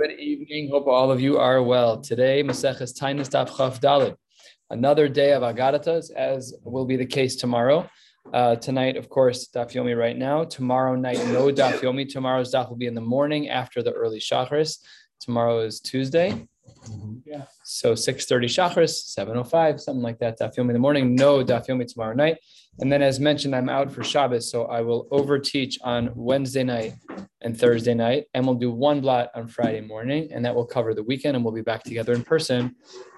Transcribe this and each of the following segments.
Good evening. Hope all of you are well. Today, Maseches Tainis Daf Chaf Dalit. Another day of Agadatas, as will be the case tomorrow. Uh, tonight, of course, Daf Yomi right now. Tomorrow night, no Daf Yomi. Tomorrow's Daf will be in the morning after the early Shachris. Tomorrow is Tuesday. Mm-hmm. Yeah. So 6.30 Shachris, 7.05, something like that. Daf Yomi in the morning. No Daf Yomi tomorrow night. And then, as mentioned, I'm out for Shabbos, so I will overteach on Wednesday night and Thursday night, and we'll do one blot on Friday morning, and that will cover the weekend, and we'll be back together in person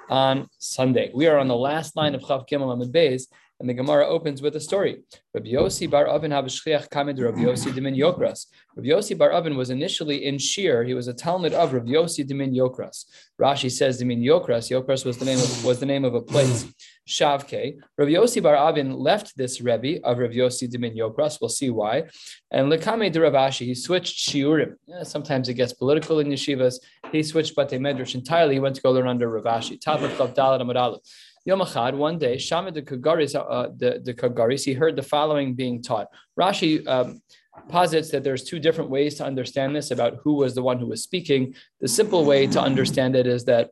on Sunday. We are on the last line of Chav Gimel Amid Beis, and the Gemara opens with a story. Rabbi Yossi bar Avin Habashchiach Kamid Rabbi Yossi Dimin Yokras. Rabbi Yossi bar Avin was initially in Shir. He was a Talmud of Rabbi Yossi Dimin Yokras. Rashi says Dimin Yokras. Yokras was the name of, was the name of a place. Shavke. Rabbi Yossi bar Avin left this Rebbe of Rabbi Yossi Dimin Yokras. We'll see why. And Lekame de Rav Ashi, he switched Shiurim. Sometimes it gets political in yeshivas. He switched Bate Medrash entirely. He went to go learn under Rav Ashi. Top of Dalit Amad Yom one day, Shama the Kagaris, uh, the, the Kagaris, he heard the following being taught. Rashi um, posits that there's two different ways to understand this about who was the one who was speaking. The simple way to understand it is that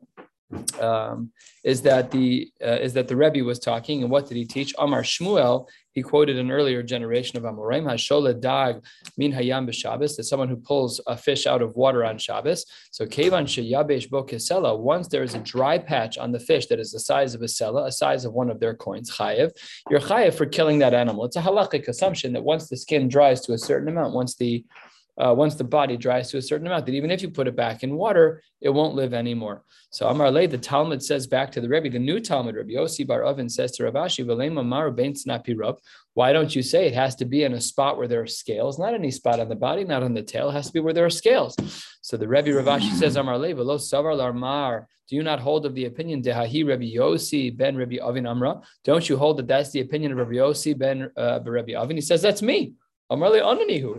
um, is that the uh, is that the Rebbe was talking, and what did he teach? Amar Shmuel. He quoted an earlier generation of Amoraim Hashola Dag Min Hayam b'Shabbos, that someone who pulls a fish out of water on Shabbos. So Kevan Sheyabesh Bo Kesela. Once there is a dry patch on the fish that is the size of a sela, a size of one of their coins, chayev. You're chayev for killing that animal. It's a halakhic assumption that once the skin dries to a certain amount, once the uh, once the body dries to a certain amount, that even if you put it back in water, it won't live anymore. So Amar Le, the Talmud says back to the Rebbe, the new Talmud, Rabbi Yossi Bar Avin says to Rav Ashi, Why don't you say it has to be in a spot where there are scales, not any spot on the body, not on the tail, it has to be where there are scales. So the Rebbe Rav Ashi says, Amar Le, Velo Savar Larmar, do you not hold of the opinion Dehahi Rabbi Yossi ben Rabbi Avin Amra? Don't you hold that that's the opinion of Rabbi Yossi ben uh, Avin? He says, That's me.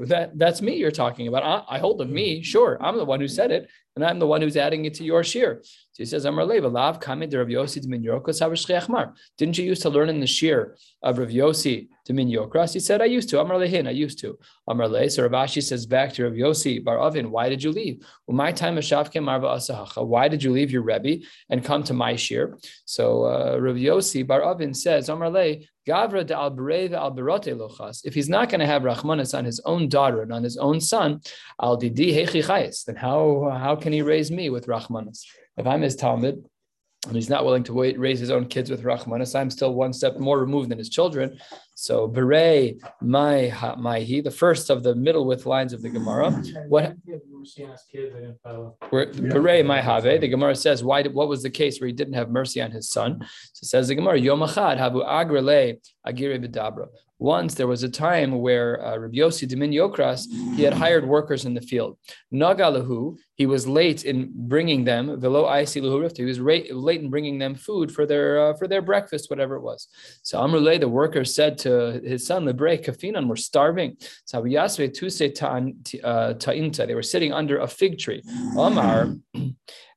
That that's me you're talking about. I, I, hold of me, sure. I'm the one who said it, and I'm the one who's adding it to your shir. So he says, Amarle Lav Kamid Rav Yossi Dmin Yorkos Didn't you used to learn in the shir of Rav Yossi Dmin Yokras? He said, I used to. Amarle Hin, I used to. Amarle. So Rav Ashi says back to Rav Yossi Bar Avin, why did you leave? Well, my time of Shavke Marva Asahacha. Why did you leave your Rebbe and come to my shir? So uh, Rav Yossi Bar Avin says, Amarle, Gavra de al al lochas. If he's not going to have Rachmanis on his own daughter and on his own son, al didi hechi then how how can he raise me with Rachmanis? If I'm his Talmud, and he's not willing to wait, raise his own kids with Rachmanis, I'm still one step more removed than his children. So bere my my he, the first of the middle width lines of the Gemara. What bere my have? The Gemara says why? What was the case where he didn't have mercy on his son? So says the Gemara Yom Achad habu agrele agire b'dabra. Once there was a time where uh, Rabbi Yossi Dimin Yokras, he had hired workers in the field. Nagalahu, he was late in bringing them, velo he was late in bringing them food for their uh, for their breakfast, whatever it was. So Amrulay, the worker said to his son, Lebre Kafinan, we're starving. Uh, Ta'inta, they were sitting under a fig tree. Amar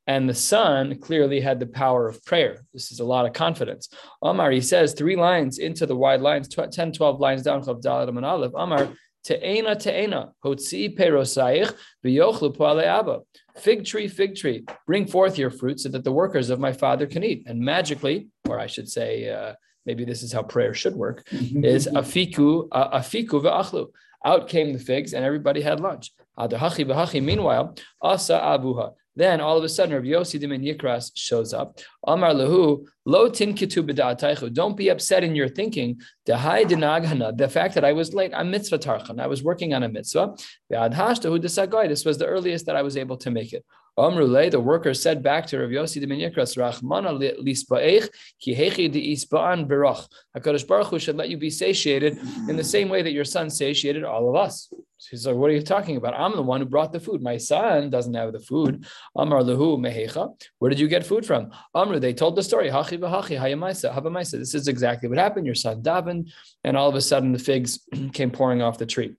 and the son clearly had the power of prayer. This is a lot of confidence. Omar, he says three lines into the wide lines, 10, 12 lines down, Chav Dalet and Aleph. Omar, Te'ena, te'ena, hotzi perosaich, v'yochlu poale abba. Fig tree, fig tree, bring forth your fruit so that the workers of my father can eat. And magically, or I should say, uh, maybe this is how prayer should work, is afiku, uh, afiku v'achlu. Out came the figs and everybody had lunch. Meanwhile, asa abuha. Then all of a sudden, Rabbi Yossi Dimin Yikras shows up. Amar Lahu, Lo tinkitu Don't be upset in your thinking. The fact that I was late, I'm mitzvah tarchan. I was working on a mitzvah. This was the earliest that I was able to make it. Amrule, the worker said back to Rav Yossi de Minyakras, Rachmana lisbaech, ki hechi de isba'an berach. HaKadosh Baruch Hu should let you be satiated in the same way that your son satiated all of us. He's like, what are you talking about? I'm the one who brought the food. My son doesn't have the food. Amar lehu mehecha. Where did you get food from? Amru, they told the story. Hachi v'hachi hayamaisa habamaisa. This is exactly what happened. Your son davened, and all of a sudden the figs came pouring off the tree.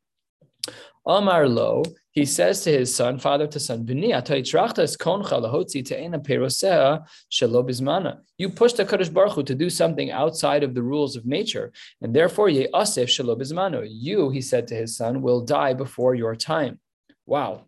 Amar lo, he says to his son, father to son, You pushed the Kadosh Baruch Hu to do something outside of the rules of nature, and therefore You, he said to his son, will die before your time. Wow.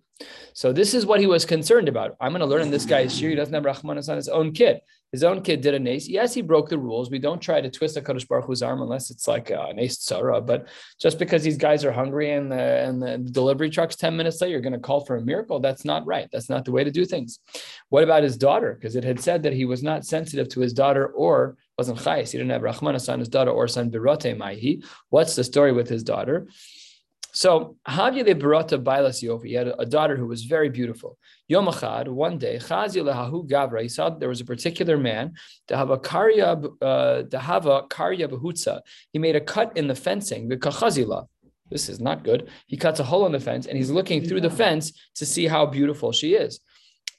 So this is what he was concerned about. I'm going to learn in this guy's shir. He doesn't have Rahmanas on his own kid. His own kid did a nace. Yes, he broke the rules. We don't try to twist a Kadosh Baruch Hu's arm unless it's like a nace tzara. But just because these guys are hungry and the, and the delivery truck's 10 minutes late, you're going to call for a miracle. That's not right. That's not the way to do things. What about his daughter? Because it had said that he was not sensitive to his daughter or wasn't chayis. He didn't have Rahmanas on his daughter or son Birote Maihi. What's the story with his daughter? So Havya Barata Bailas Yofi, he had a daughter who was very beautiful. Yom Achad, one day, Chazi Lehahu Gavra, he saw there was a particular man, to have a karya, uh, to have a karya behutza. He made a cut in the fencing, the kachazila. This is not good. He cuts a hole in the fence and he's looking through the fence to see how beautiful she is.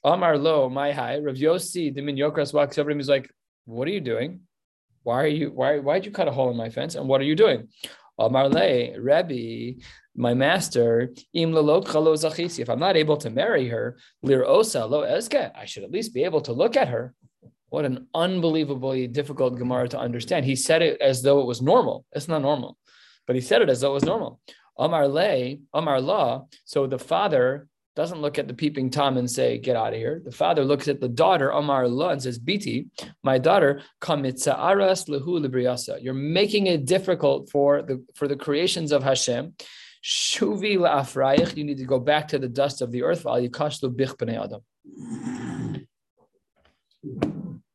Amar lo, my high, Rav Yossi, the min yokras walks over him. He's like, "What are you doing? Why are you? Why? Why'd you cut a hole in my fence? And what are you doing?" Amar le, Rebbe, my master, im if I'm not able to marry her, lir osa lo eske, I should at least be able to look at her. What an unbelievably difficult Gemara to understand. He said it as though it was normal. It's not normal, but he said it as though it was normal. Amar le, Amar la. So the father doesn't look at the peeping Tom and say, get out of here. The father looks at the daughter, Amar la, and says, Biti, my daughter, aras lehu libriyasa. You're making it difficult for the for the creations of Hashem. Shuvi la'afrayich, you need to go back to the dust of the earth. Va'alikashlu bich b'nei adam.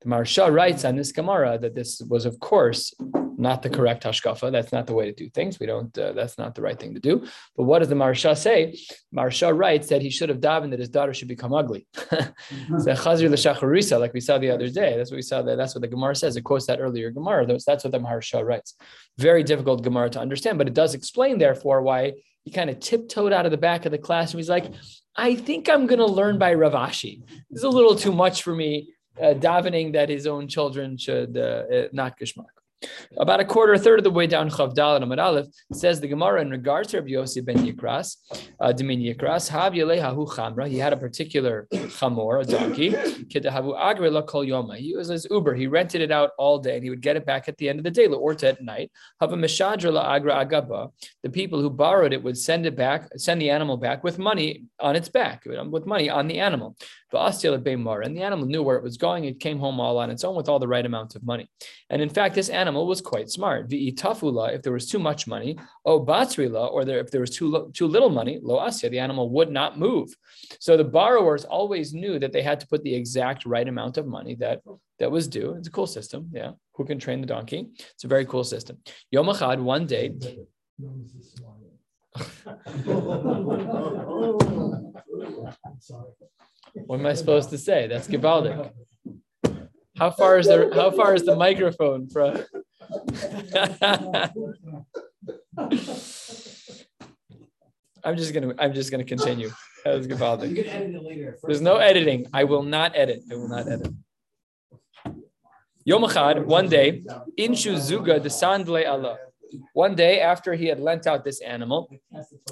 The Maharsha writes on this Gemara that this was, of course, not the correct hashkafa. That's not the way to do things. We don't. Uh, that's not the right thing to do. But what does the Maharsha say? Maharsha writes that he should have davened that his daughter should become ugly. chazir like we saw the other day. That's what we saw. That that's what the Gemara says. It quotes that earlier Gemara. That's what the Maharsha writes. Very difficult Gemara to understand, but it does explain, therefore, why he kind of tiptoed out of the back of the class and he's like, I think I'm going to learn by Rav Ashi. It's a little too much for me, uh, davening that his own children should uh, uh not gishmak. About a quarter, a third of the way down Chavdal and Amad Aleph says the Gemara in regards to Rabbi Yossi ben Yikras, uh, Dimin Yikras, Hav Yelehahu Chamra. He had a particular chamor, a donkey. Kedahavu Agre la Kol Yoma. He was his Uber. He rented it out all day and he would get it back at the end of the day, or at night. Have a Meshadra la Agra Agaba. The people who borrowed it would send it back, send the animal back with money on its back, with money on the animal. And the animal knew where it was going. It came home all on its own with all the right amount of money. And in fact, this animal was quite smart. Tafula, if there was too much money, o batrila, or there, if there was too, too little money, lo asya, the animal would not move. So the borrowers always knew that they had to put the exact right amount of money that, that was due. It's a cool system. Yeah. Who can train the donkey? It's a very cool system. Yom Achad, one day. What am I supposed to say? That's Gibaldic. How far is the how far is the microphone from? I'm just gonna I'm just gonna continue. That was Gibaldic. You can edit it later. There's no editing. I will not edit. I will not edit. Yom Echad, one day, Inshu Zuga the Sandle Allah. One day, after he had lent out this animal,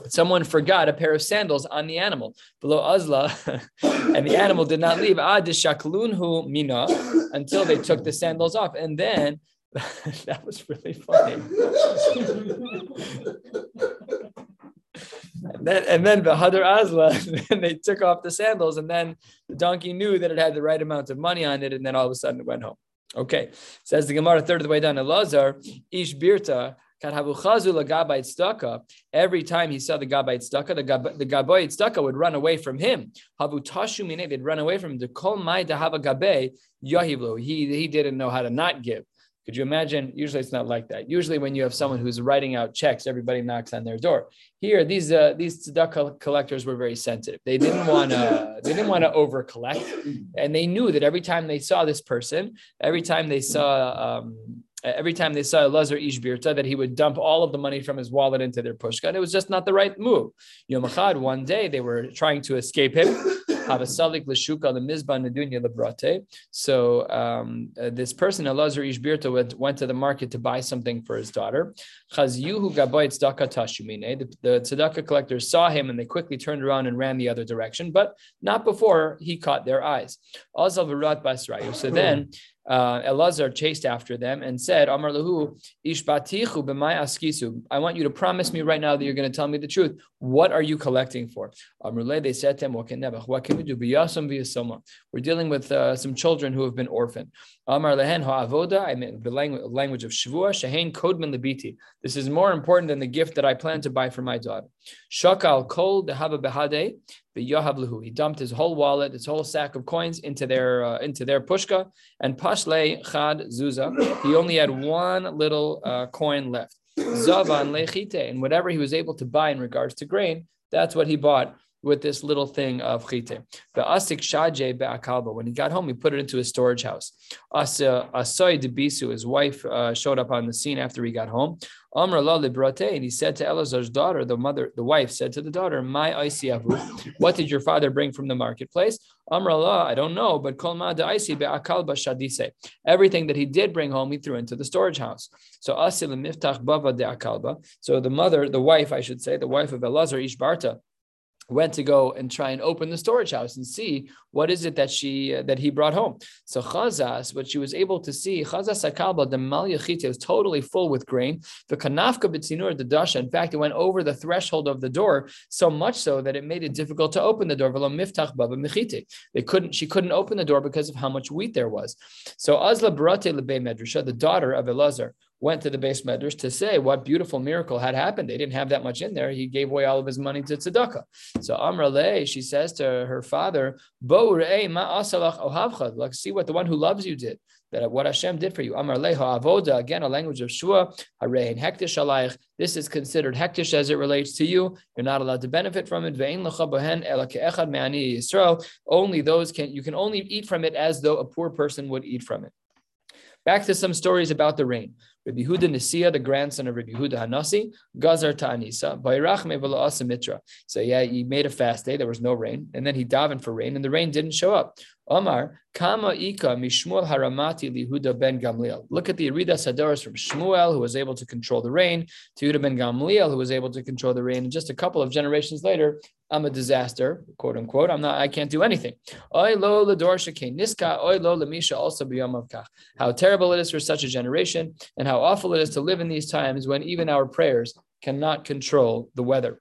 someone forgot a pair of sandals on the animal below Azla, and the animal did not leave ah, Ad mina until they took the sandals off. And then that was really funny. and then, and then the Hadar Azla, and they took off the sandals, and then the donkey knew that it had the right amount of money on it, and then all of a sudden it went home. Okay, says the Gemara, third of the way down. Elazar, Ish Birta, Every time he saw the Gabayit Staka, the, Gab- the Gabayit Staka would run away from him. Havu Tashu they'd run away from him. The Kol Mai Dahava Gabe. He he didn't know how to not give. Could you imagine? Usually it's not like that. Usually when you have someone who's writing out checks, everybody knocks on their door. Here, these uh, these tzedakah collectors were very sensitive. They didn't want to they didn't want to over collect, and they knew that every time they saw this person, every time they saw um, every time they saw Lazar Ishbirta, that he would dump all of the money from his wallet into their pushka. It was just not the right move. Yom Achad, one day they were trying to escape him. So um, uh, this person, Elazar Ishbirta, went, went to the market to buy something for his daughter. The, the tzedakah collectors saw him and they quickly turned around and ran the other direction, but not before he caught their eyes. So then uh, Elazar chased after them and said, Amar lahu, ishbatichu b'may askisu. I want you to promise me right now that you're going to tell me the truth. What are you collecting for? Amrule, they said to him, what can we do? We're dealing with uh, some children who have been orphaned. Amar lehen ha'avoda, I mean the language of Shavua, shehein kodman libiti. This is more important than the gift that I plan to buy for my daughter. Shakal kol dehava behade, v'yahav He dumped his whole wallet, his whole sack of coins into their uh, into their pushka, and pashle chad zuza. He only had one little uh, coin left. Zavan lechite, and whatever he was able to buy in regards to grain, that's what he bought with this little thing of chite. The asik shaje be'akalba. When he got home, he put it into his storage house. Asa asoi debisu, his wife uh, showed up on the scene after he got home. Amr la librate, and he said to Elazar's daughter, the mother, the wife said to the daughter, My aisiavu, what did your father bring from the marketplace? Amr Allah, I don't know, but kolma de aisi be'akalba shadise. Everything that he did bring home, he threw into the storage house. So asil miftach bava de akalba. So the mother, the wife, I should say, the wife of Elazar Ishbirta, went to go and try and open the storage house and see what is it that she uh, that he brought home. So Chazas, what she was able to see, Chazas Akalba, the Malyachite was totally full with grain. The Kanafka Bitzinur, the Dasha, in fact, it went over the threshold of the door so much so that it made it difficult to open the door. They couldn't, she couldn't open the door because of how much wheat there was. So Azla Barate Lebe Medrasha, the daughter of Elazar, went to the base medrash to say what beautiful miracle had happened. They didn't have that much in there. He gave away all of his money to tzedakah. So Amrale, she says to her father, ma see what the one who loves you did. That what Hashem did for you. Amar avoda, again, a language of Shua, harein hektish alayich. This is considered hektish as it relates to you. You're not allowed to benefit from it. Ve'in lecha bohen me'ani Yisrael. Only those can, you can only eat from it as though a poor person would eat from it. Back to some stories about the rain. Rabbi Huda Nisia, the grandson of Rabbi Huda Hanasi, Gazar Ta'anisa, Bayrach Mevala Mitra. So yeah, he made a fast day, there was no rain, and then he davened for rain, and the rain didn't show up. Omar, Kama Ika Mishmuel Haramati Lihuda ben Gamliel. Look at the Yeridas Hadoros from Shmuel, who was able to control the rain, to Yehuda ben Gamliel, who was able to control the rain. And just a couple of generations later, I'm a disaster, quote unquote. I'm not, I can't do anything. Niska, also How terrible it is for such a generation, and how awful it is to live in these times when even our prayers cannot control the weather.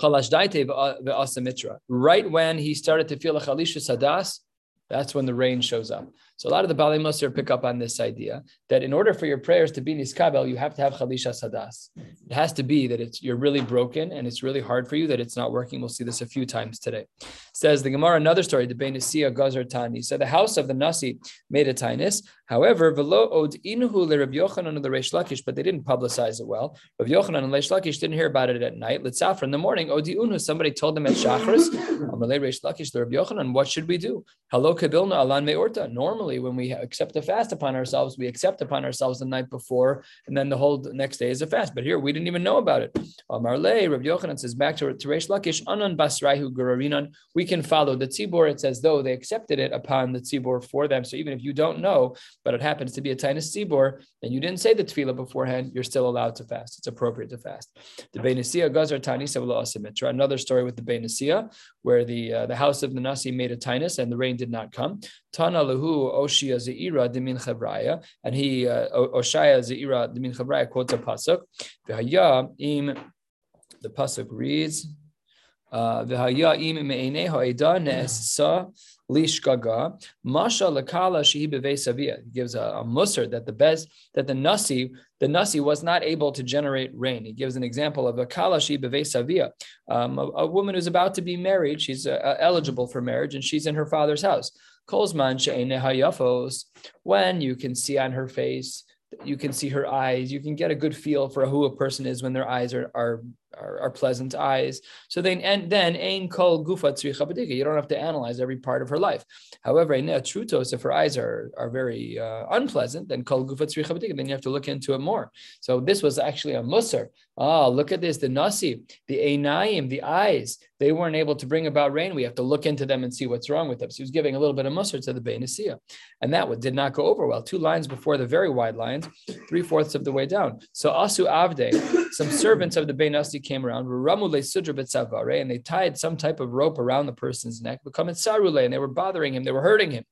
Uh, right when he started to feel a chalisha sadas, that's when the rain shows up. So a lot of the Baalei Musar pick up on this idea that in order for your prayers to be niskabel, you have to have chalisha sadas. It has to be that it's you're really broken and it's really hard for you that it's not working. We'll see this a few times today. Says the Gemara, another story, the Benisia Gazar Tani. So the house of the Nasi made a tinus. However, velo od inhu le Rabbi Yochanan the Reish Lakish, but they didn't publicize it well. Rabbi Yochanan and Reish Lakish didn't hear about it at night. Litzafra in the morning, odi unhu, somebody told them at Shachris, Amalei Reish Lakish, the Rabbi Yochanan, what should we do? Hello kabilna alan meorta. Normally normally when we accept a fast upon ourselves, we accept upon ourselves the night before, and then the whole next day is a fast. But here we didn't even know about it. Marley, Rabbi Yochanan says back to, Reish Lakish, Anan Basraihu Gurarinan, we can follow the tzibor. It's as though they accepted it upon the tzibor for them. So even if you don't know, but it happens to be a tinus tzibor, and you didn't say the tefillah beforehand, you're still allowed to fast. It's appropriate to fast. The Beinisia Gazar Tani Another story with the Beinisia, where the uh, the house of the Nasi made a tinus and the rain did not come. Tana Lahu Oshia Zeira Dimin Chavraya, and he uh, Oshaya Zeira Dimin Chavraya quotes a pasuk. V'haya im the pasuk reads. Uh, V'haya im me'enei ha'eda ne'esa lishkaga masha lakala shehi He gives a, a musr that the best that the nasi the nasi was not able to generate rain. He gives an example of a kala shehi savia, um, a, a, woman who's about to be married. She's uh, eligible for marriage and she's in her father's house. Kolzman hayafos, when you can see on her face, you can see her eyes, you can get a good feel for who a person is when their eyes are, are are, are pleasant eyes. So then, and then ain kol gufa You don't have to analyze every part of her life. However, in a trutos, if her eyes are are very uh, unpleasant, then kol gufa Then you have to look into it more. So this was actually a musar. Ah, oh, look at this. The nasi, the einaim, the eyes, they weren't able to bring about rain. We have to look into them and see what's wrong with them. So he was giving a little bit of musar to the Beinisia. And that one did not go over well. Two lines before the very wide lines, three fourths of the way down. So asu avde, some servants of the Beinasi came around, and they tied some type of rope around the person's neck, and they were bothering him, they were hurting him.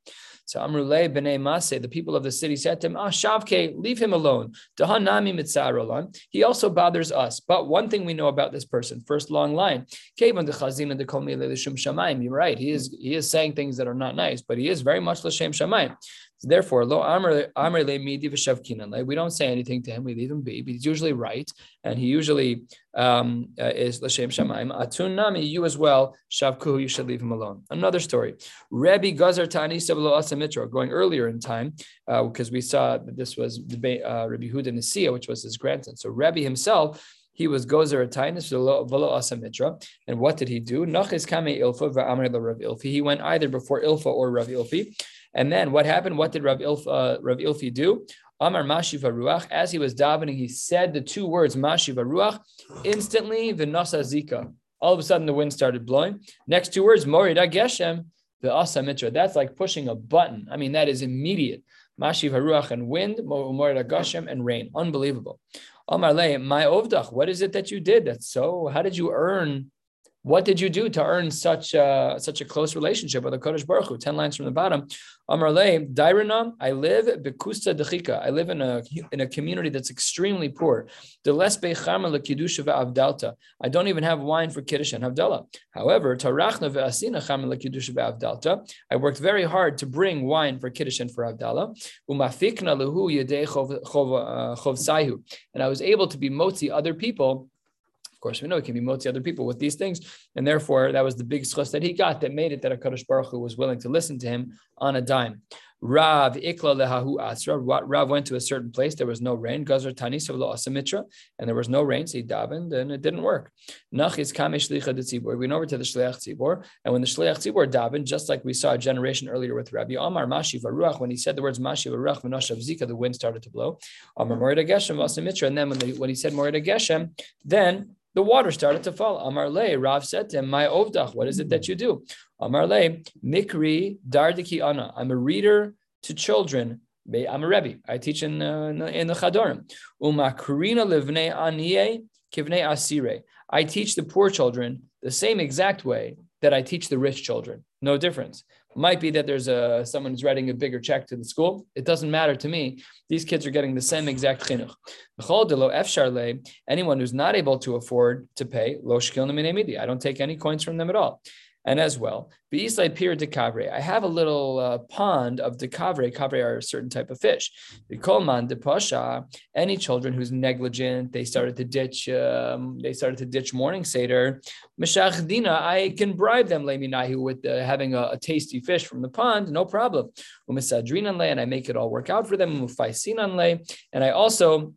So Amrule b'nei Maseh, the people of the city said to him, Ah, Shavke, leave him alone. Dahanami mitzarolan. He also bothers us. But one thing we know about this person, first long line, you're right. He is he is saying things that are not nice, but he is very much l'shem shamayim. Therefore, lo amr. We don't say anything to him. We leave him be. He's usually right, and he usually um, uh, is l'shem shamayim. Atun nami, you as well. Shavkuhu, you should leave him alone. Another story. Rabbi Gazar Tani Sebelo Asamitra, going earlier in time, because uh, we saw that this was uh, Rebbe Huda Nisia, which was his grandson. So Rabbi himself he was gozer atinus velo asamitra. And what did he do? Nachis kame ilfa va'amr Rav Ilfi. He went either before Ilfa or Rav Ilfi. And then what happened? What did Rav Ilfi, uh, Rav Ilfi do? Amar Mashiva Ruach. As he was davening, he said the two words Mashiva Ruach. Instantly, the Nasa Zika. All of a sudden, the wind started blowing. Next two words, Morida Geshem, the Asa Mitra. That's like pushing a button. I mean, that is immediate. Mashiv Haruach and wind, Morida Geshem and rain. Unbelievable. Amar Le, my Ovdach, what is it that you did? That's so, how did you earn what did you do to earn such a, such a close relationship with the Kodesh Baruch Hu? Ten lines from the bottom. Amarle, Dairana, I live bekusta dechika. I live in a in a community that's extremely poor. I don't even have wine for kiddush and havdalah. However, tarachna ve'asina chama lekidusha ve'avdalta. I worked very hard to bring wine for kiddush and for havdalah. Umafikna lehu yedei chov uh, saihu. And I was able to be motzi other people of course, we know he can be motzi other people with these things, and therefore that was the big schos that he got that made it that Hakadosh Baruch Hu was willing to listen to him on a dime. Rav ikla lehahu asra. Rav went to a certain place. There was no rain. Gazar tanis asamitra, and there was no rain. So he davened, and it didn't work. Nachis kamesh licha tzibor. We went over to the shliach tzibor, and when the shliach tzibor davened, just like we saw a generation earlier with Rabbi Amar Mashi Varuach, when he said the words Mashi Varuach v'noshav zika, the wind started to blow. Amar Morida Geshem asamitra, and then when, the, when he said Morida Geshem, then the water started to fall. Amar Le, Rav said to him, My ovdach, what is it that you do? Amar Le, Mikri Dardiki Ana. I'm a reader to children. I'm a Rebbe. I teach in, uh, in the Chadorim. Umakrina livne aniye kivne asire. I teach the poor children the same exact way that I teach the rich children. No difference. Might be that there's a someone who's writing a bigger check to the school. It doesn't matter to me. These kids are getting the same exact chinuch. Anyone who's not able to afford to pay, I don't take any coins from them at all. And as well, Beislai Pir de Cavre. I have a little uh, pond of de Cavre. Cavre are a certain type of fish. The Kolman de Pasha. Any children who's negligent, they started to ditch. Um, they started to ditch morning seder. Meshachdina. I can bribe them leminahu with uh, having a, a, tasty fish from the pond. No problem. Umisadrinan and I make it all work out for them. Mufaisinan and I also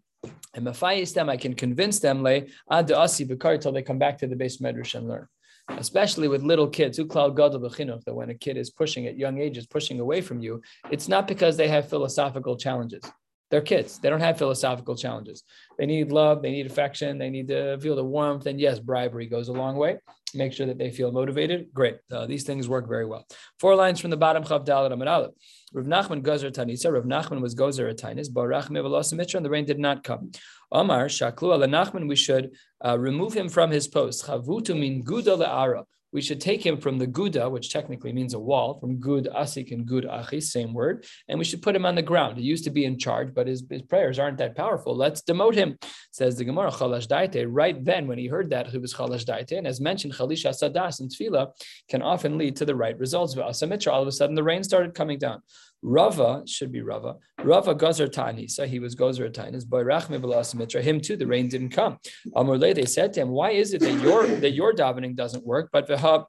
and them, I can convince them le ad asi till they come back to the base medrash and learn especially with little kids, that when a kid is pushing at young ages, pushing away from you, it's not because they have philosophical challenges. They're kids. They don't have philosophical challenges. They need love. They need affection. They need to feel the warmth. And yes, bribery goes a long way. Make sure that they feel motivated. Great. Uh, these things work very well. Four lines from the bottom. Chav Dalet Amid Aleph. Rav Nachman Gozer Tanisa. Rav Nachman was Gozer Tanis. Barach Mivalosimitra. And the rain did not come. Omar Shaklu Ala Nachman. We should uh, remove him from his post. Chavutu min Guda Le'ara we should take him from the Guda, which technically means a wall, from Gud Asik and Gud Achi, same word, and we should put him on the ground. He used to be in charge, but his, his prayers aren't that powerful. Let's demote him, says the Gemara, Chalash Daite. Right then, when he heard that, he was Chalash Daite. And as mentioned, Chalisha Sadas and Tfila can often lead to the right results. All of a sudden, the rain started coming down. Rava should be Rava. Rava Gozer Tanisa, he was Gozer Tanis. Boy Rachme him too, the rain didn't come. Amorle, they said to him, Why is it that your that your davening doesn't work? But Vahab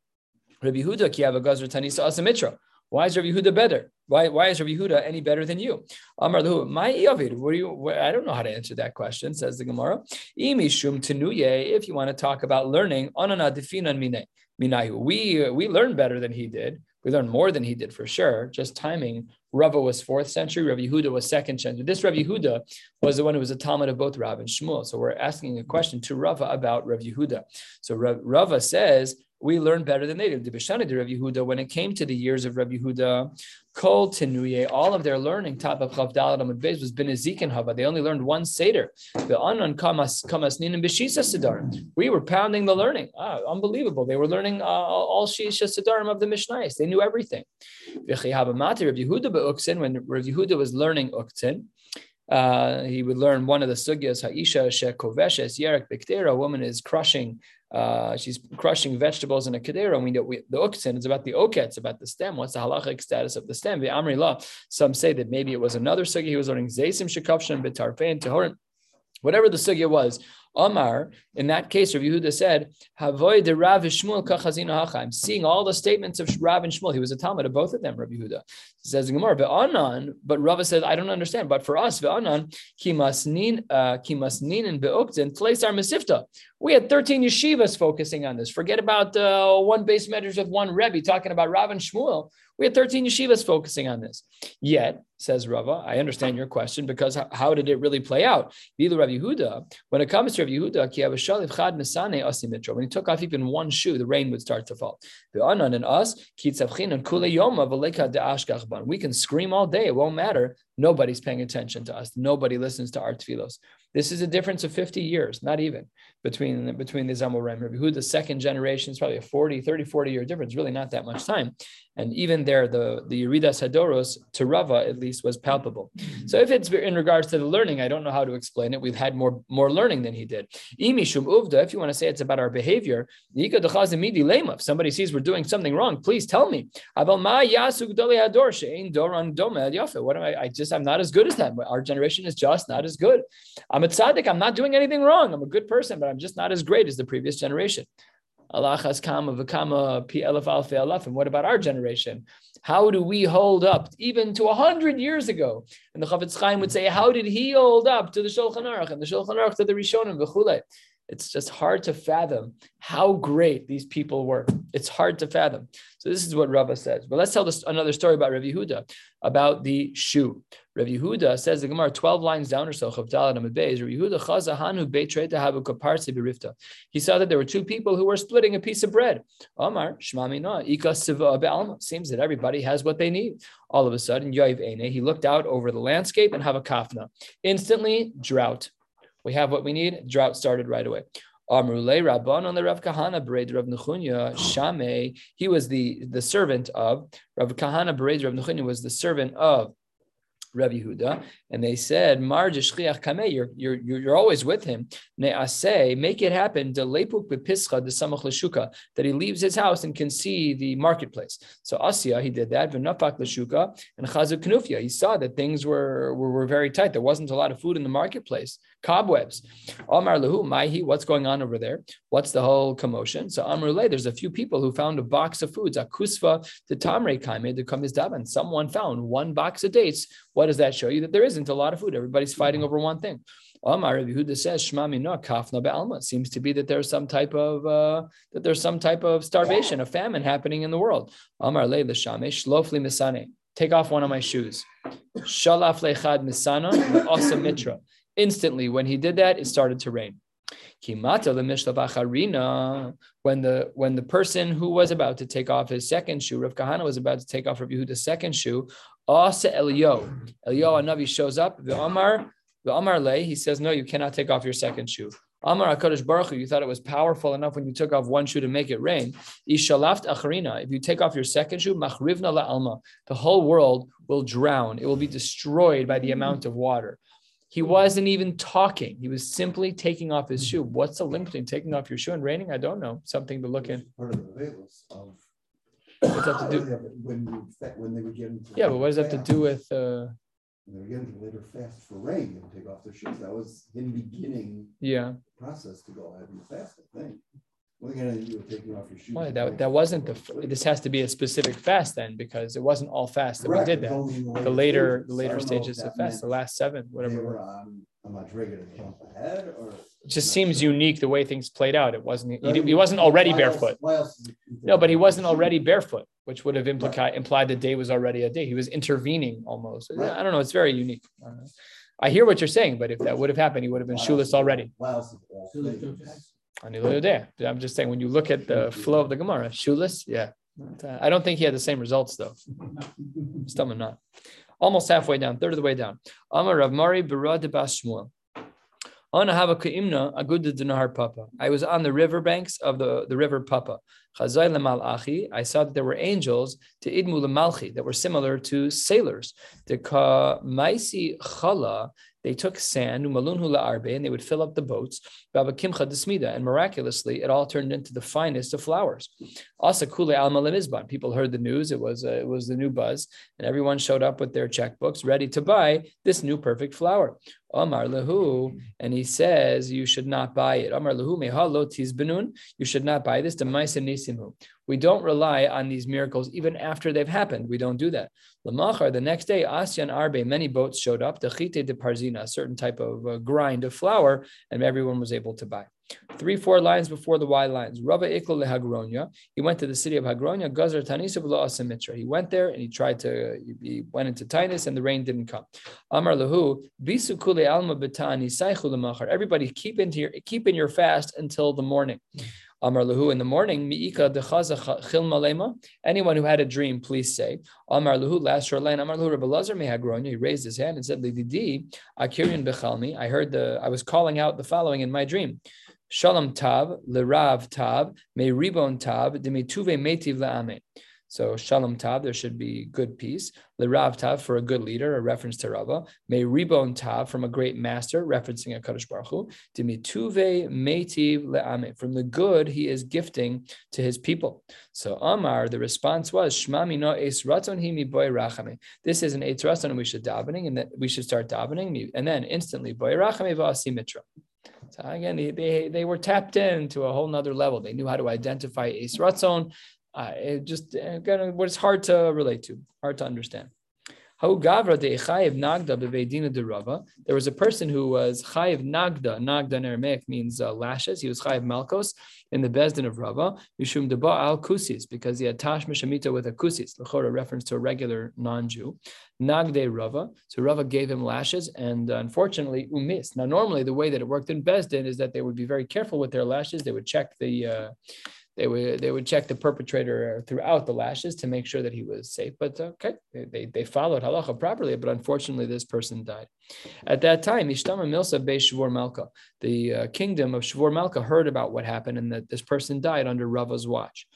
Rabbi Huda Kiava Gozer Tanisa Asamitra. Why is Rabbi Huda better? Why, why is Rabbi Huda any better than you? Amar Lahu, my Yavid, do you I don't know how to answer that question, says the Gemara. Imi Shum Tenuye, if you want to talk about learning, Anana Definan Mine. Minayu. We we learn better than he did. We learn more than he did for sure. Just timing. Rava was fourth century. Rav Yehuda was second century. This Rav Yehuda was the one who was a Talmud of both Rav and Shmuel. So we're asking a question to Rava about Rav Yehuda. So Rava says we learned better than they did. The Yehuda, when it came to the years of Rabbi Yehuda, Kol Tenuye, all of their learning, top of Chavdal Amud Beis, was Benezik and Hava. They only learned one Seder. The Anan Kamas and Beshisa. We were pounding the learning. Ah, unbelievable. They were learning uh, all Shisha Sedarim of the Mishnayos. They knew everything. Yehuda when Rabbi Yehuda was learning Uktzin, uh, he would learn one of the sugyas, Haisha shekoveshes yerek biktera. A woman is crushing, uh, she's crushing vegetables in a kedera. We know the uktzin is about the oket, it's about the stem. What's the halachic status of the stem? The amri law. Some say that maybe it was another sugya. He was learning zaysim shekavshan betarfein tehorim. Whatever the sugya was, Omar, in that case, Rav Yehuda said, Havoy de Rav Shmuel kachazina. I'm seeing all the statements of Rav and Shmuel. He was a Talmud of both of them, Rav Yehuda. He says in Gemara, Ve'anan, but Rava says, I don't understand. But for us, Ve'anan, kimasnin, uh, and be'oktin, tleis our mesifta. We had 13 yeshivas focusing on this. Forget about uh, one base measures with one Rebbe talking about Rav and Shmuel. We had 13 yeshivas focusing on this. Yet, says Rava, I understand your question because how, how did it really play out? Yehuda, when it comes to Rav Yehuda, when he took off even one shoe, the rain would start to fall. And us, we can scream all day, it won't matter. Nobody's paying attention to us. Nobody listens to our tefillos. This is a difference of 50 years, not even between, between the Zamorim. Rabbi Huda, second generation, is probably a 40, 30, 40 year difference, really not that much time. And even there, the, the Yeridas Hadoros to Rava at least was palpable. So if it's in regards to the learning, I don't know how to explain it. We've had more, more learning than he did. Imishum Uvda, if you want to say it's about our behavior, if somebody sees we're doing something wrong, please tell me. What am I? I just, I'm not as good as them. Our generation is just not as good. I'm a tzaddik. I'm not doing anything wrong. I'm a good person, but I'm just not as great as the previous generation. Allah has kama v'kama pi elef alfe alaf. And what about our generation? How do we hold up even to a hundred years ago? And the Chafetz Chaim would say, how did he hold up to the Shulchan Aruch and the Shulchan Aruch to the Rishonim v'chulei? It's just hard to fathom how great these people were. It's hard to fathom. So this is what Rava says. But let's tell this, another story about Rav Yehuda, about the shoe. Rav Yehuda says the Gemara 12 lines down or so, Chav Dalet Amid Beis, Rav Yehuda kaparsi. He saw that there were two people who were splitting a piece of bread. Omar, ika siva. Seems that everybody has what they need. All of a sudden, he looked out over the landscape and have a kafna. Instantly, drought. We have what we need. Drought started right away. Amrule Rabban on the Rav Kahana Bered Rav Nechunya Shame. He was the, the servant of Rav Kahana Bered Rav Nechunya was the servant of Rabbi Yehuda, and they said, Mar kame, you're, you're, you're always with him. Ne'aseh, make it happen, de lepuk bepischa de samach that he leaves his house and can see the marketplace. So Asya, he did that, v'nafak l'shuka, and chazuk he saw that things were, were, were very tight. There wasn't a lot of food in the marketplace, cobwebs. Amar lehu, maihi, what's going on over there? What's the whole commotion? So Amrulay, there's a few people who found a box of foods, akusva to tamre kaime, to come daban. Someone found one box of dates. What does that show you? That there isn't a lot of food. Everybody's fighting over one thing. Amar Yehuda says Shema Mina Kafna Be'alma. Seems to be that there's some type of uh, that there's some type of starvation, a famine happening in the world. Amar Le Shame Shlofli Misane. Take off one of my shoes. Shalaf Lechad Misana Asa Mitra. Instantly, when he did that, it started to rain. Kimata the when the when the person who was about to take off his second shoe, Rav Kahana was about to take off Rav Yehuda's second shoe, Asa Elio. Elio Anavi shows up, the Amar, the Amar lay, he says, No, you cannot take off your second shoe. Amar HaKadosh Baruch Hu, you thought it was powerful enough when you took off one shoe to make it rain. Ishalaft acharina, if you take off your second shoe, machrivna la alma, the whole world will drown. It will be destroyed by the amount of water. He wasn't even talking. He was simply taking off his shoe. What's the link between taking off your shoe and raining? I don't know. Something to look in. Part of the of What's that to do? When, you, when they would get into yeah, but what does that have to do with? Uh, they were getting to later fast for rain and take off their shoes. That was in beginning. Yeah. Process to go ahead and fast. I think. Taking off your shoes. Well, that, that wasn't the. This has to be a specific fast then, because it wasn't all fast that Correct. we did that. The, the later, the later stages of fast, the last seven, whatever. Were, um, am I to jump ahead or? It just seems unique the way things played out. It wasn't. He, he wasn't already barefoot. No, but he wasn't already barefoot, which would have implied implied the day was already a day. He was intervening almost. Right. I don't know. It's very unique. I hear what you're saying, but if that would have happened, he would have been shoeless already. I'm just saying when you look at the flow of the Gemara, shoeless, yeah. I don't think he had the same results though. Stomach not. Almost halfway down, third of the way down. Amar Rav Mari Barad Bas Shmuel. I was on the river banks of the, the river Papa. I saw that there were angels to idmu malchi that were similar to sailors. The maisi chala they took sand, and they would fill up the boats, kimcha desmida, and miraculously, it all turned into the finest of flowers. Asakule alma lemizban. People heard the news; it was uh, it was the new buzz, and everyone showed up with their checkbooks, ready to buy this new perfect flower. Amar lehu, and he says you should not buy it. Amar lehu benun, you should not buy this. We don't rely on these miracles even after they've happened. We don't do that. Lamachar, the next day, Asyan Arbe, many boats showed up, the Chite de Parzina, a certain type of uh, grind of flour, and everyone was able to buy. Three, four lines before the Y lines. Rava Ikla leHagronya. He went to the city of Hagronya. Gazar Tanisa Asamitra. He went there and he tried to. He went into Tinus and the rain didn't come. Amar Lahu Bisu Kule Alma Betani Saichu Everybody keep into your keep in your fast until the morning. Amar Lahu in the morning, Mi'ika dechaza chil malema. Anyone who had a dream, please say. Amar Lahu last short line. Amar Lahu Rabbi Lazar mehagronya. He raised his hand and said, Lididi akirian bechalmi. I heard the. I was calling out the following in my dream. Shalom tav, lerav tav, me ribon tav, demituve metiv laame. So shalom tav, there should be good peace. Lerav tav for a good leader, a reference to Rava. May ribon tav from a great master, referencing a Kadosh Baruch Hu. Dimituve metiv le'ame. From the good he is gifting to his people. So Amar, the response was Shmami no es ratzon himi boy rachame. This is an eitz ratzon, and we should davening, and that we should start davening, and then instantly boy rachame va'asimitra. So again, they, they, they were tapped into a whole nother level. They knew how to identify Ace Ratzon, uh, it just again, what it's hard to relate to, hard to understand. There was a person who was chayiv nagda. Nagda in Aramaic means uh, lashes. He was chayiv malkos in the bezdin of Rava. Mishum deba al kusis because he had tash mishamita with a kusis. Lechora reference to a regular non-Jew. Nagde Rava. So Rava gave him lashes, and uh, unfortunately umis. Now normally the way that it worked in bezdin is that they would be very careful with their lashes. They would check the uh, they would they would check the perpetrator throughout the lashes to make sure that he was safe. But okay, they, they followed halacha properly, but unfortunately this person died. At that time, Ishtama Milsa Be Shvor Malka, the uh, kingdom of Shvor Malka heard about what happened and that this person died under Rava's watch.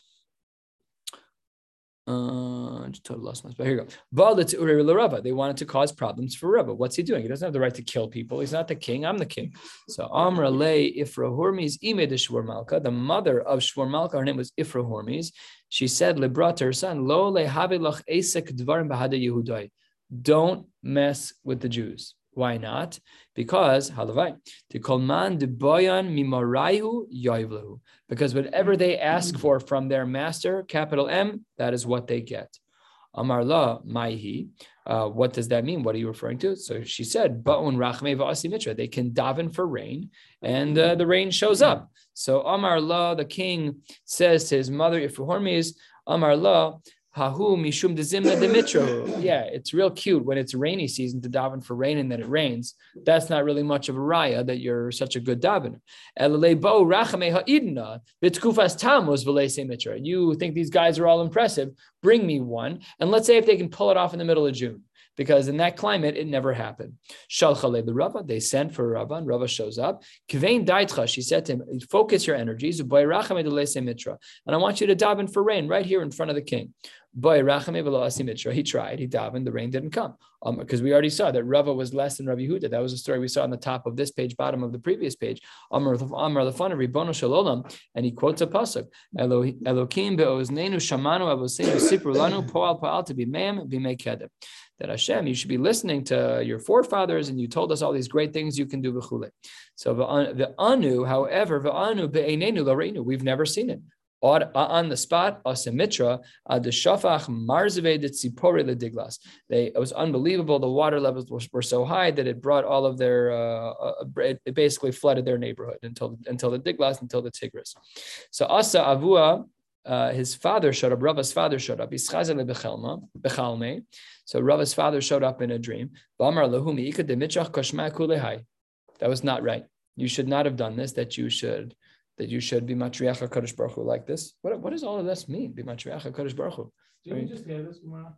Uh, totally lost my spot. Here you go. They wanted to cause problems for Rava. What's he doing? He doesn't have the right to kill people. He's not the king. I'm the king. So Amra Le Ifra Hormes Ime de Shvor Malka, the mother of Shvor Malka, her name was Ifra Hormes. She said, Lebra to her son, Lo le Havilach Esek Dvarim Bahada Yehudai. Don't mess with the Jews. Why not? Because halavai to kolman boyan mimaraihu yoivlehu. Because whatever they ask for from their master, capital M, that is what they get. Amar la maihi. Uh, what does that mean? What are you referring to? So she said, "Ba'un rachme mitra." They can daven for rain, and uh, the rain shows up. So Amar la, the king says to his mother, if Hormes, Amar la, Hahu mishum dezimna demitro. Yeah, it's real cute when it's rainy season to daven for rain and then it rains. That's not really much of a raya that you're such a good davener. You think these guys are all impressive? Bring me one, and let's say if they can pull it off in the middle of June because in that climate, it never happened. Shalchale the Rava, they sent for Rava, and Rava shows up. Kvein daitcha, she said to him, focus your energies, and I want you to daven for rain right here in front of the king. Boy, He tried, he davened, the rain didn't come. Because um, we already saw that Rava was less than Rabbi Huda. That was a story we saw on the top of this page, bottom of the previous page. Ribono and he quotes a pasuk: Elokim be'oznenu shamanu avosenu sipru lanu poal poal to be mem that Hashem, you should be listening to your forefathers, and you told us all these great things you can do. So the anu, however, the anu be'enenu we've never seen it on the spot, asamitra, the shafach marzave de tzipore lediglas. They it was unbelievable. The water levels were, were so high that it brought all of their uh, uh it basically flooded their neighborhood until until the diglas until the Tigris. So asa avua. Uh, his father showed up. Rava's father showed up. So Rava's father showed up in a dream. That was not right. You should not have done this. That you should that you should be matriach HaKadosh Baruch Hu like this. What, what does all of this mean? Be matriach HaKadosh Baruch Hu. Did you just hear this Gemara?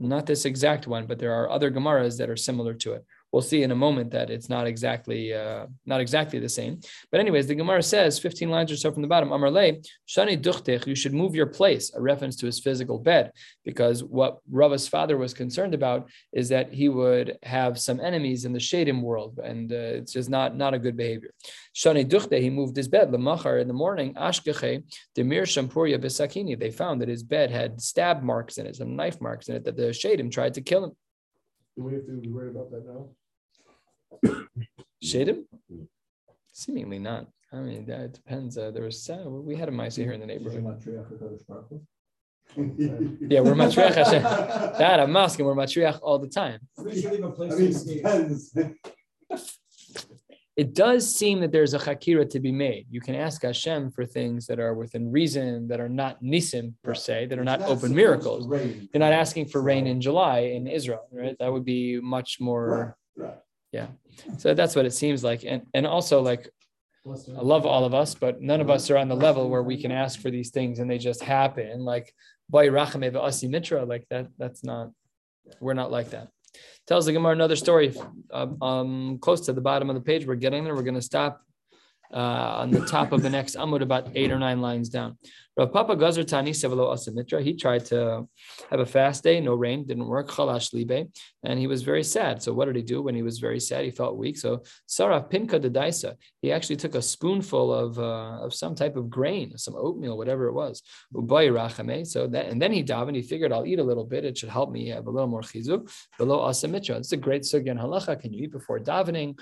Not this exact one, but there are other Gemaras that are similar to it. We'll see in a moment that it's not exactly uh, not exactly the same. But anyways, the Gemara says 15 lines or so from the bottom, Amar Le, Shani Duchtech, you should move your place, a reference to his physical bed, because what Rava's father was concerned about is that he would have some enemies in the Shadim world, and uh, it's just not, not a good behavior. Shani Duchte, he moved his bed. Lamachar in the morning, Ashkeche, Demir Shampuria Besakini. They found that his bed had stab marks in it, some knife marks in it, that the Shadim tried to kill him. Do we have to be worried about that now? Shadim? Seemingly not. I mean, that depends. Uh, there was uh, we had a mice here in the neighborhood. Yeah, we're matriach Hashem. That I'm asking. We're matriach all the time. We should leave a I place mean, to it escape. depends. It does seem that there's a chakira to be made. You can ask Hashem for things that are within reason, that are not nisim per se, that are not open miracles. rain. You're not asking for rain in July in Israel, right? That would be much more. Right. So that's what it seems like, and and also like I love all of us, but none of us are on the level where we can ask for these things and they just happen. Like Asi Mitra, like that. That's not. We're not like that. Tells the Gemara another story. Um, um, close to the bottom of the page, we're getting there. We're going to stop uh, on the top of the next Amud, about eight or nine lines down. Rav Papa Gazar Tani Sevelo Asamitra. He tried to have a fast day, no rain, didn't work. Chalash libe, and he was very sad. So what did he do when he was very sad? He felt weak. So Sarah Pinka de Daisa. He actually took a spoonful of uh, of some type of grain, some oatmeal, whatever it was. Ubay rachame. So that and then he davened. He figured I'll eat a little bit. It should help me have a little more chizuk. Below asamitra. It's a great sugya in halacha. Can you eat before davening?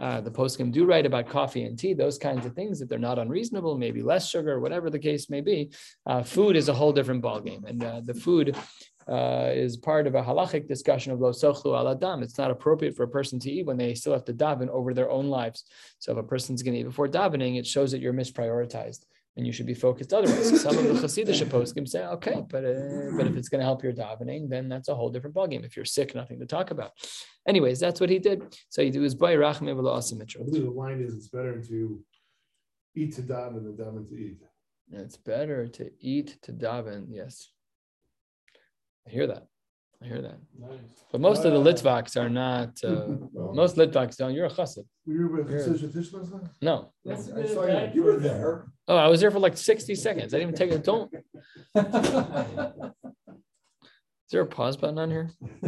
Uh, the poskim do write about coffee and tea, those kinds of things that they're not unreasonable, maybe less sugar, whatever the case may be. Uh, food is a whole different ballgame, and uh, the food uh, is part of a halachic discussion of lo sochlu al adam. It's not appropriate for a person to eat when they still have to daven over their own lives. So if a person's going to eat before davening, it shows that you're misprioritized and you should be focused otherwise. Some of the Hasidic poskim say, okay, but uh, but if it's going to help your davening, then that's a whole different ballgame. If you're sick, nothing to talk about. Anyways, that's what he did. So he was by rachme v'lo I asimitra. believe the line is it's better to eat to daven than daven to eat. It's better to eat to daven. Yes, I hear that. I hear that. Nice. But most of the Uh, Litvaks are not. Uh, most Litvaks don't. You're a chassid. Were you with Here. Chassidus Tish last night? No. That's I saw you. You were there. Oh, I was there for like 60 seconds. I didn't even take a don't. Is there a pause button on here?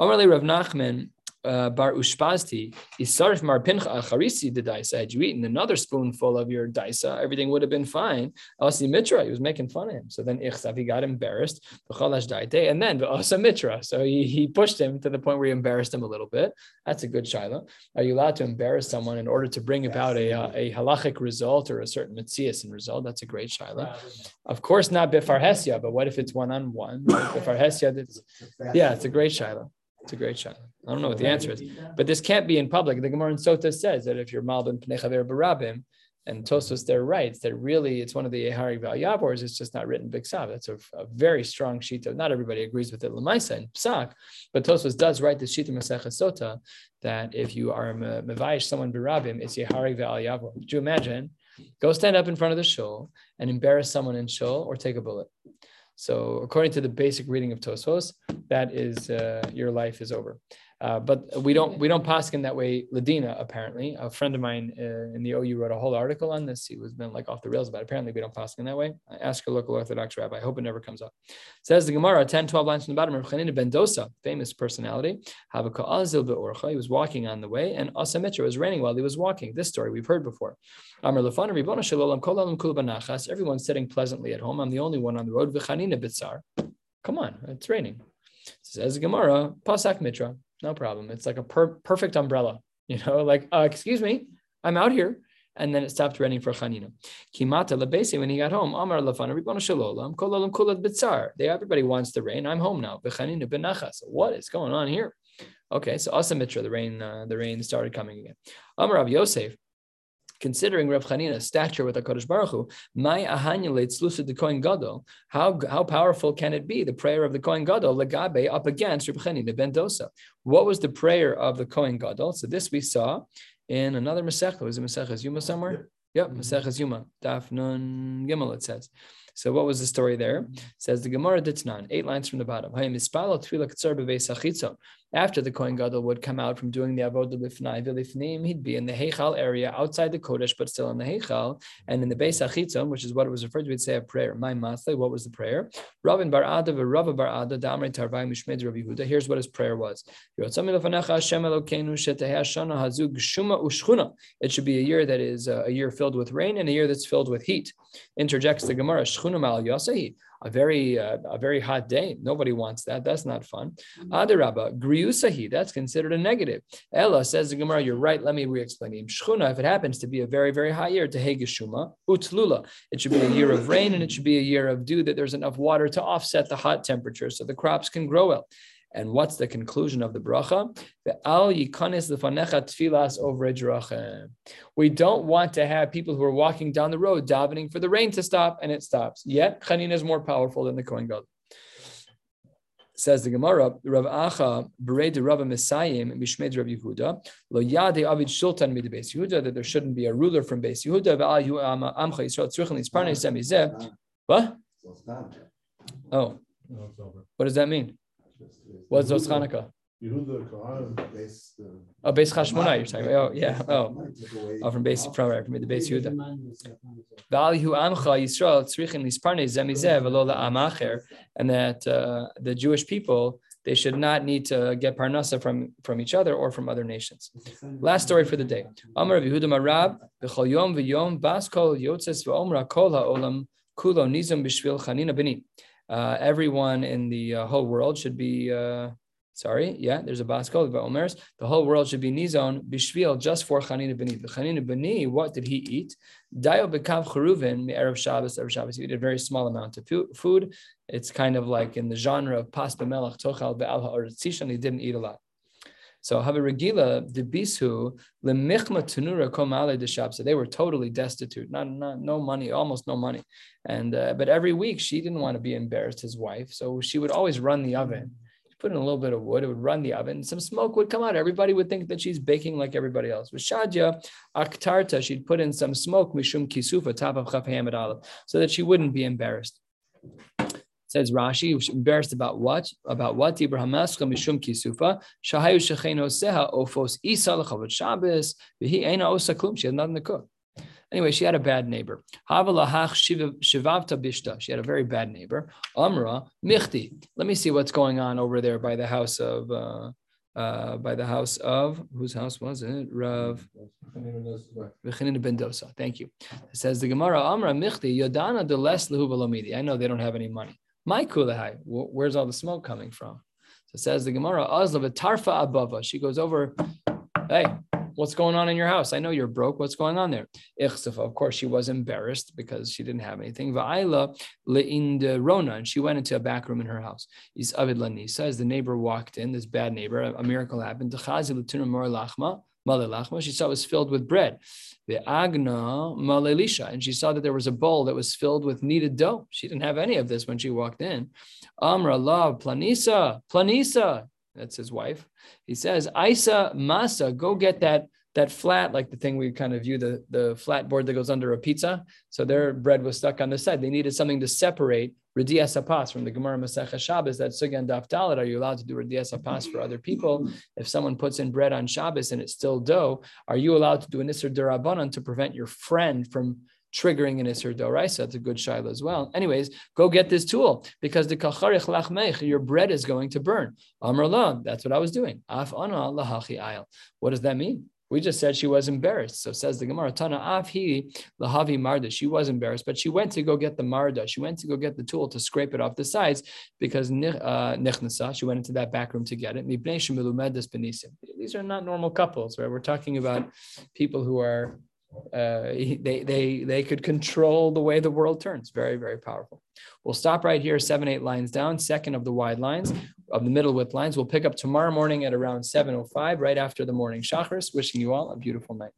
Omerle Rav Nachman uh, Bar Ushpazti Isarif Mar Pincha Acharisi the daisa. Had you eaten another spoonful of your daisa, everything would have been fine. Asi Mitra, he was making fun of him. So then Ichsav, he got embarrassed. And then Asa Mitra. So he, he pushed him to the point where he embarrassed him a little bit. That's a good shaila. Are you allowed to embarrass someone in order to bring about a, uh, a halachic result or a certain mitzias result? That's a great shaila. Of course, not bifarhesia, but what if it's one on one? Bifarhesia, yeah, it's a great shaila. It's a great shot. I don't know what the answer is, but this can't be in public. The Gemara in Sota says that if you're malbim pnechaver barabim, and Tosfos there writes that really it's one of the Ehari Valyavors, it's just not written Biksav. That's a, a very strong sheet of, not everybody agrees with it, Lamaisa and Psak, but Tosfos does write the sheet of Masech Sota that if you are Mevayish someone barabim, it's Ehari Valyavor. Would you imagine? Go stand up in front of the shul and embarrass someone in shul or take a bullet. So according to the basic reading of Tosfos, that is uh, your life is over. Uh, but we don't we don't paskin that way. Ladina apparently, a friend of mine uh, in the OU wrote a whole article on this. He was been like off the rails about. It. Apparently, we don't paskin that way. I asked a local Orthodox rabbi. I hope it never comes up. Says the Gemara, 10, 12 lines from the bottom. Rav Chanina ben Dosa, famous personality, Havaka Azil be'orcha. He was walking on the way, and Asamitra was raining while he was walking. This story we've heard before. Amr lefana ribona shalom kol alam kul banachas. Everyone's sitting pleasantly at home. I'm the only one on the road. V'chanina bitzar. Come on, it's raining. Says the Gemara, pasak mitra. No problem. It's like a per- perfect umbrella. You know, like uh, excuse me, I'm out here. And then it stopped raining for Chanina. Kimata lebesi when he got home. Amar lafana ribona shalolam kol alam kulat bitzar. They everybody wants the rain. I'm home now. V'chanina benachas. What is going on here? Okay, so Asamitra, the rain, uh, the rain started coming again. Amar Rav Yosef, considering Rav Chanina's stature with HaKadosh Baruch Hu, my ahanyulates lucid the Kohen Gadol, how, how powerful can it be, the prayer of the Kohen Gadol, legabe, up against Rav Chanina ben Dosa? What was the prayer of the Kohen Gadol? So this we saw in another Masechah. Was it Masechah Yuma somewhere? Yep. Maseches Yuma, Daf Nun Gimel. It says. So what was the story there? says the Gemara Ditznan, eight lines from the bottom. After the Kohen Gadol would come out from doing the avodah lifnai v'lifnim, he'd be in the Heichal area outside the Kodesh, but still in the Heichal, and in the Beis Hachitzon, which is what it was referred to, we'd say a prayer. My Masle, what was the prayer? Ravin bar bar tarvai mishmed. Here's what his prayer was. It should be a year that is uh, a year filled with rain and a year that's filled with heat. Interjects the Gemara, A very uh, a very hot day. Nobody wants that. That's not fun. Adarabba, griusahi. That's considered a negative. Ella says the Gemara, you're right. Let me re-explain. Shchuna, if it happens to be a very very hot year, tehegeshuma utlula. It should be a year of rain and it should be a year of dew that there's enough water to offset the hot temperature so the crops can grow well. And what's the conclusion of the bracha? The al tfilas We don't want to have people who are walking down the road davening for the rain to stop, and it stops. Yet Chanina is more powerful than the Kohen Gadol. Says the Gemara, Rav Acha bered Rav Messiahim Mishmed Rav Yehuda lo yade avid shultan mid Beis Yehuda that there shouldn't be a ruler from Beis Yehuda ve'al yu amcha Yisrael tzrichen lisparnei semizeh. What? Oh, over. what does that mean? What's Zos Chanukah? Yehuda Kohanim. Base, the- Oh, Beis Chashmonai. You're talking about. Oh, yeah. Oh, oh, from base from right, from the Beis Yehuda. V'al hu amcha Yisrael tzrichen lisparnei zemizeh v'lo la'amacher, and that uh, the Jewish people they should not need to get parnasa from from each other or from other nations. Last story for the day. Amar Yehuda Marab yom v'yom bas kol yotzes v'omra kol ha'olam kulo nizam b'shvil chanina b'ni. Uh, everyone in the uh, whole world should be. Uh, Sorry, yeah, there's a bas kol v'omers. The whole world should be nizon b'shvil just for chanina b'ni. The chanina b'ni, what did he eat? Dayo b'kav cheruvin erev Shabbos erev Shabbos. He ate a very small amount of food. It's kind of like in the genre of pas b'melach tochal be'al ha'aretz. He didn't eat a lot. So Havaragila, the bisu, lemichma tenura komale de So they were totally destitute, not, not no money, almost no money. And uh, but every week she didn't want to be embarrassed, his wife. So she would always run the oven. She put in a little bit of wood, it would run the oven, some smoke would come out. Everybody would think that she's baking like everybody else. With Shadya, Aktarta, she'd put in some smoke, Mishum Kisufa, top of Chaf Hamid so that she wouldn't be embarrassed. Says Rashi, embarrassed about what? About what? Ibrahim Mishum Kisufa, Shahayu Shecheno Seha, Ofos Isa Lechavot Shabbos, Vihi Eina Osa. She had nothing to cook. Anyway, she had a bad neighbor. Shivavta Bishta. She had a very bad neighbor. Amra Michti. Let me see what's going on over there by the house of uh, uh, by the house of whose house was it? Rav ben Dosa. Thank you. It says the Gemara Amra Michti Yodana de Les Lehubalomidi. I know they don't have any money. My kulahai. Where's all the smoke coming from? So it says the Gemara Azla Tarfa Abava. She goes over. Hey, what's going on in your house? I know you're broke. What's going on there? Ichsafa, of course, she was embarrassed because she didn't have anything. Va'ila le'inda rona, and she went into a back room in her house. Is avid lanisa, as the neighbor walked in, this bad neighbor, a, miracle happened. Male lachma. She saw it was filled with bread. The agna malelisha, and she saw that there was a bowl that was filled with kneaded dough. She didn't have any of this when she walked in. Amra la planisa, planisa. That's his wife. He says, Isa masa, go get that that flat, like the thing we kind of view the, the flat board that goes under a pizza. So their bread was stuck on the side. They needed something to separate Radias Apas from the Gemara Masech Shabbos. That Sugan Daf Dalit. Are you allowed to do Radias Apas for other people? If someone puts in bread on Shabbos and it's still dough, are you allowed to do an Isser Durabanan to prevent your friend from triggering an Isser Doraisa? That's a good shaila as well. Anyways, go get this tool because the Kacharich Lachmech, your bread is going to burn. Amrullah, that's what I was doing. Af ana lahachi. What does that mean? We just said she was embarrassed. So says the Gemara, Tana Afhi Lahavi Marda. She was embarrassed, but she went to go get the Marda. She went to go get the tool to scrape it off the sides because Nichnasa, uh, she went into that back room to get it. These are not normal couples, right? We're talking about people who are uh, they they they could control the way the world turns. Very very powerful. We'll stop right here, seven eight lines down, second of the wide lines of the middle width lines. We'll pick up tomorrow morning at around seven oh five, right after the morning shacharis. Wishing you all a beautiful night.